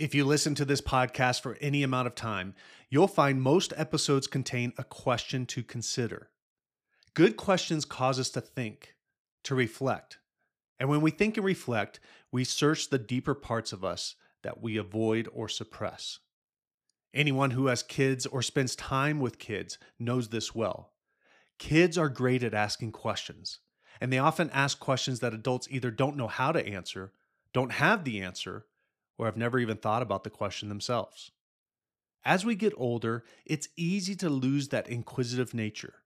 If you listen to this podcast for any amount of time, you'll find most episodes contain a question to consider. Good questions cause us to think, to reflect. And when we think and reflect, we search the deeper parts of us that we avoid or suppress. Anyone who has kids or spends time with kids knows this well. Kids are great at asking questions, and they often ask questions that adults either don't know how to answer, don't have the answer, or have never even thought about the question themselves. As we get older, it's easy to lose that inquisitive nature,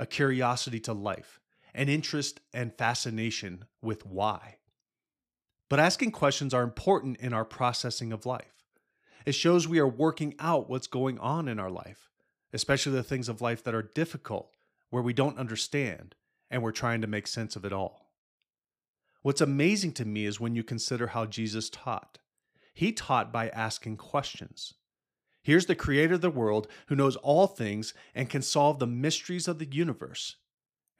a curiosity to life, an interest and fascination with why. But asking questions are important in our processing of life. It shows we are working out what's going on in our life, especially the things of life that are difficult, where we don't understand, and we're trying to make sense of it all. What's amazing to me is when you consider how Jesus taught. He taught by asking questions. Here's the creator of the world who knows all things and can solve the mysteries of the universe.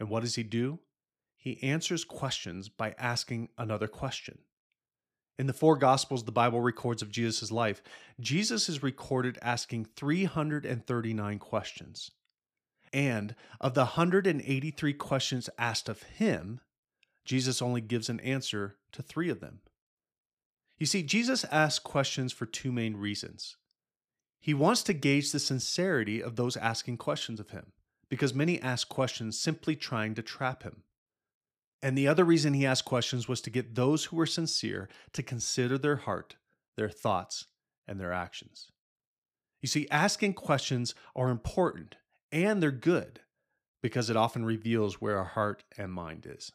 And what does he do? He answers questions by asking another question. In the four Gospels the Bible records of Jesus' life, Jesus is recorded asking 339 questions. And of the 183 questions asked of him, Jesus only gives an answer to three of them. You see, Jesus asks questions for two main reasons. He wants to gauge the sincerity of those asking questions of him, because many ask questions simply trying to trap him. And the other reason he asked questions was to get those who were sincere to consider their heart, their thoughts, and their actions. You see, asking questions are important and they're good because it often reveals where our heart and mind is.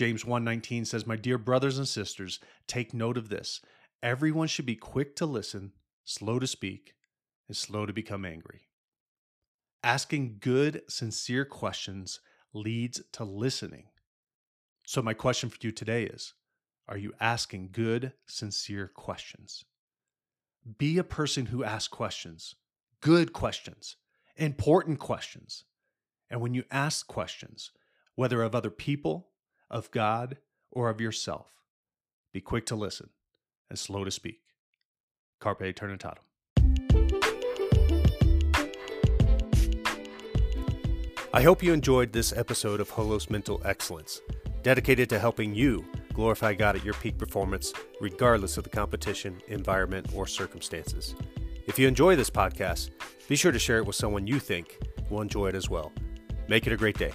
James 1:19 says, "My dear brothers and sisters, take note of this. Everyone should be quick to listen, slow to speak, and slow to become angry." Asking good, sincere questions leads to listening. So my question for you today is, are you asking good, sincere questions? Be a person who asks questions, good questions, important questions. And when you ask questions, whether of other people, of God, or of yourself. Be quick to listen and slow to speak. Carpe Eternitatum. I hope you enjoyed this episode of Holos Mental Excellence, dedicated to helping you glorify God at your peak performance, regardless of the competition, environment, or circumstances. If you enjoy this podcast, be sure to share it with someone you think will enjoy it as well. Make it a great day.